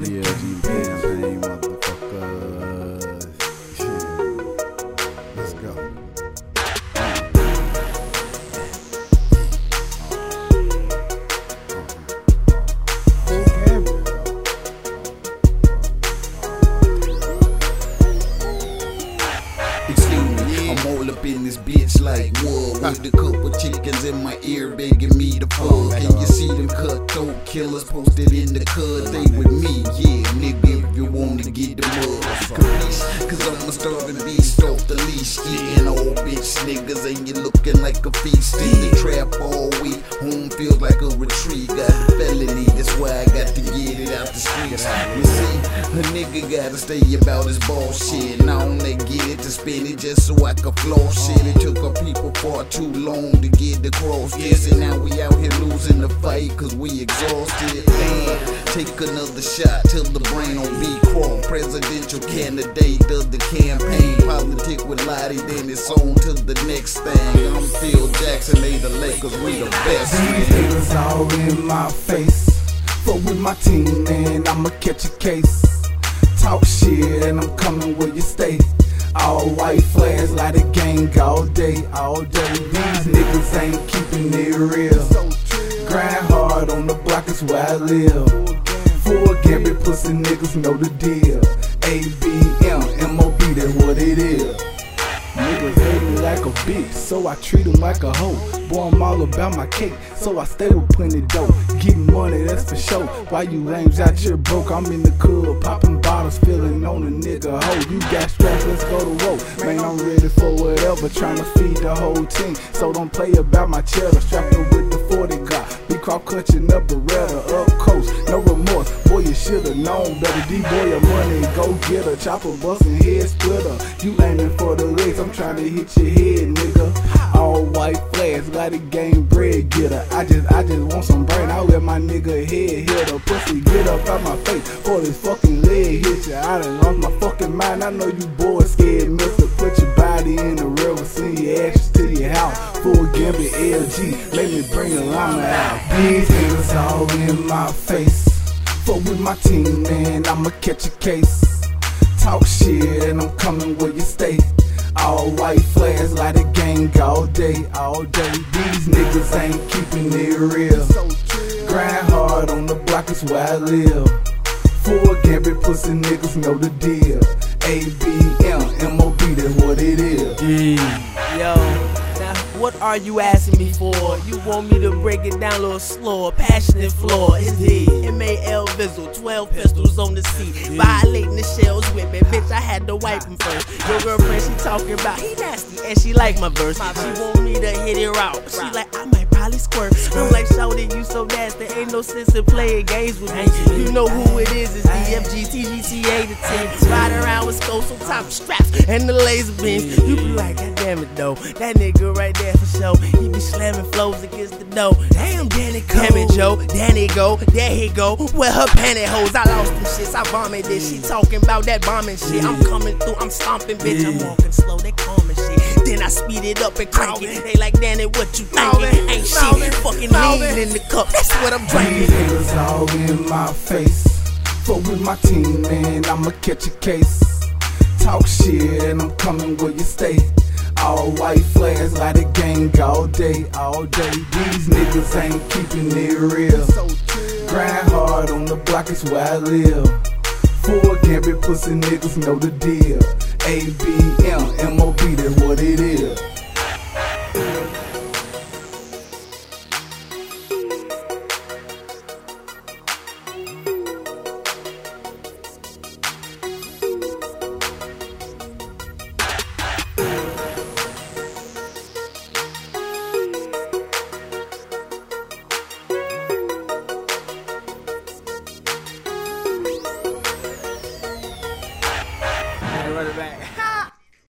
by the Yeah, game, campaign, motherfuckers. Let's go. Full Gabriel. Excuse me, I'm all up in this bitch like wood With a couple chickens in my ear begging me to fuck oh Can you see them cutthroat killers posted in the cut? They with me, like In the trap all week, home feels like a retreat. Got the felony, that's why I got to get it out the streets. You see, a nigga gotta stay about his bullshit. And I only get it to spend it just so I can floss shit. It took our people far too long to get across this And now we out here losing the fight cause we exhausted. Damn, take another shot till the brain on be crawl. Presidential candidate does the campaign Politic then it's on to the next thing I'm Phil Jackson, they the Lakers, we the best These niggas all in my face. Fuck with my team, man, I'ma catch a case. Talk shit, and I'm coming where you stay. All white flags, like the gang all day, all day. These niggas ain't keeping it real. Grind hard on the block is where I live. Full gambit pussy niggas know the deal. ABM, MOB, that's what it is. Niggas hate me like a bitch, so I treat them like a hoe. Boy, I'm all about my cake, so I stay with plenty dough. Getting money, that's for sure. Why you lames out here broke? I'm in the club, popping bottles, feeling on a nigga hoe. You got straps, let's go to war. Man, I'm ready for whatever, trying to feed the whole team. So don't play about my cheddar, strapped up with the 40 got. Be caught clutching up Beretta, up coast, no remorse. Boy, you should've known better. D-boy your money, go get a chopper, bustin' head splitter. You aiming for the legs, I'm trying to hit your head, nigga. All white flags, like a game bread getter. I just, I just want some brain. I let my nigga head hit a pussy, get up out my face. For this fucking leg hit you. I done lost my fucking mind. I know you boys scared, mister. Put your body in the river, send your ashes to your house. Full gambit LG, let me bring the llama out. These niggas all in my face. Fuck with my team, man, I'ma catch a case. Talk shit, and I'm coming where you stay. All white flags, like the gang all day, all day. These niggas ain't keeping it real. Grind hard on the block is where I live. Full gambit pussy niggas know the deal. ABM, MOB, that's what it is. Yo, now what are you asking me for? You want me to break it down a little slower, passionate floor. Indeed, M-A-L Vizzle, 12 pistols on the seat, violating the shells with me. Bitch, I had to wipe them first. Your girlfriend, she talking about he nasty, and she like my verse. She want me to hit it out. She like, I might probably squirt. Like, Shawty, you so nasty, ain't no sense in playing games with me. You know who it is, it's DFG, TGTA, the 10. Ride around with scopes on top of straps and the laser beams. You be like, God damn it, though. That nigga right there for sure. He be slamming flows against the door. Damn, Danny Cole. Damn it, Joe. Danny go. There he go. With her pantyhose. I lost them shits. I vomited. She talking about that bombing shit. I'm coming through. I'm stomping, bitch. I'm walking slow. They calming shit. Then I speed it up and crank it. They like, Danny, what you thinking? Ain't shit. Fucking lean in the cup. That's what I'm drinking. niggas all in my face. Fuck with my team, man, I'ma catch a case. Talk shit, and I'm coming where you stay. All white flags, like the gang all day, all day. These niggas ain't keeping it real. Grind hard on the block it's where I live. Full gambit pussy niggas know the deal. ABM,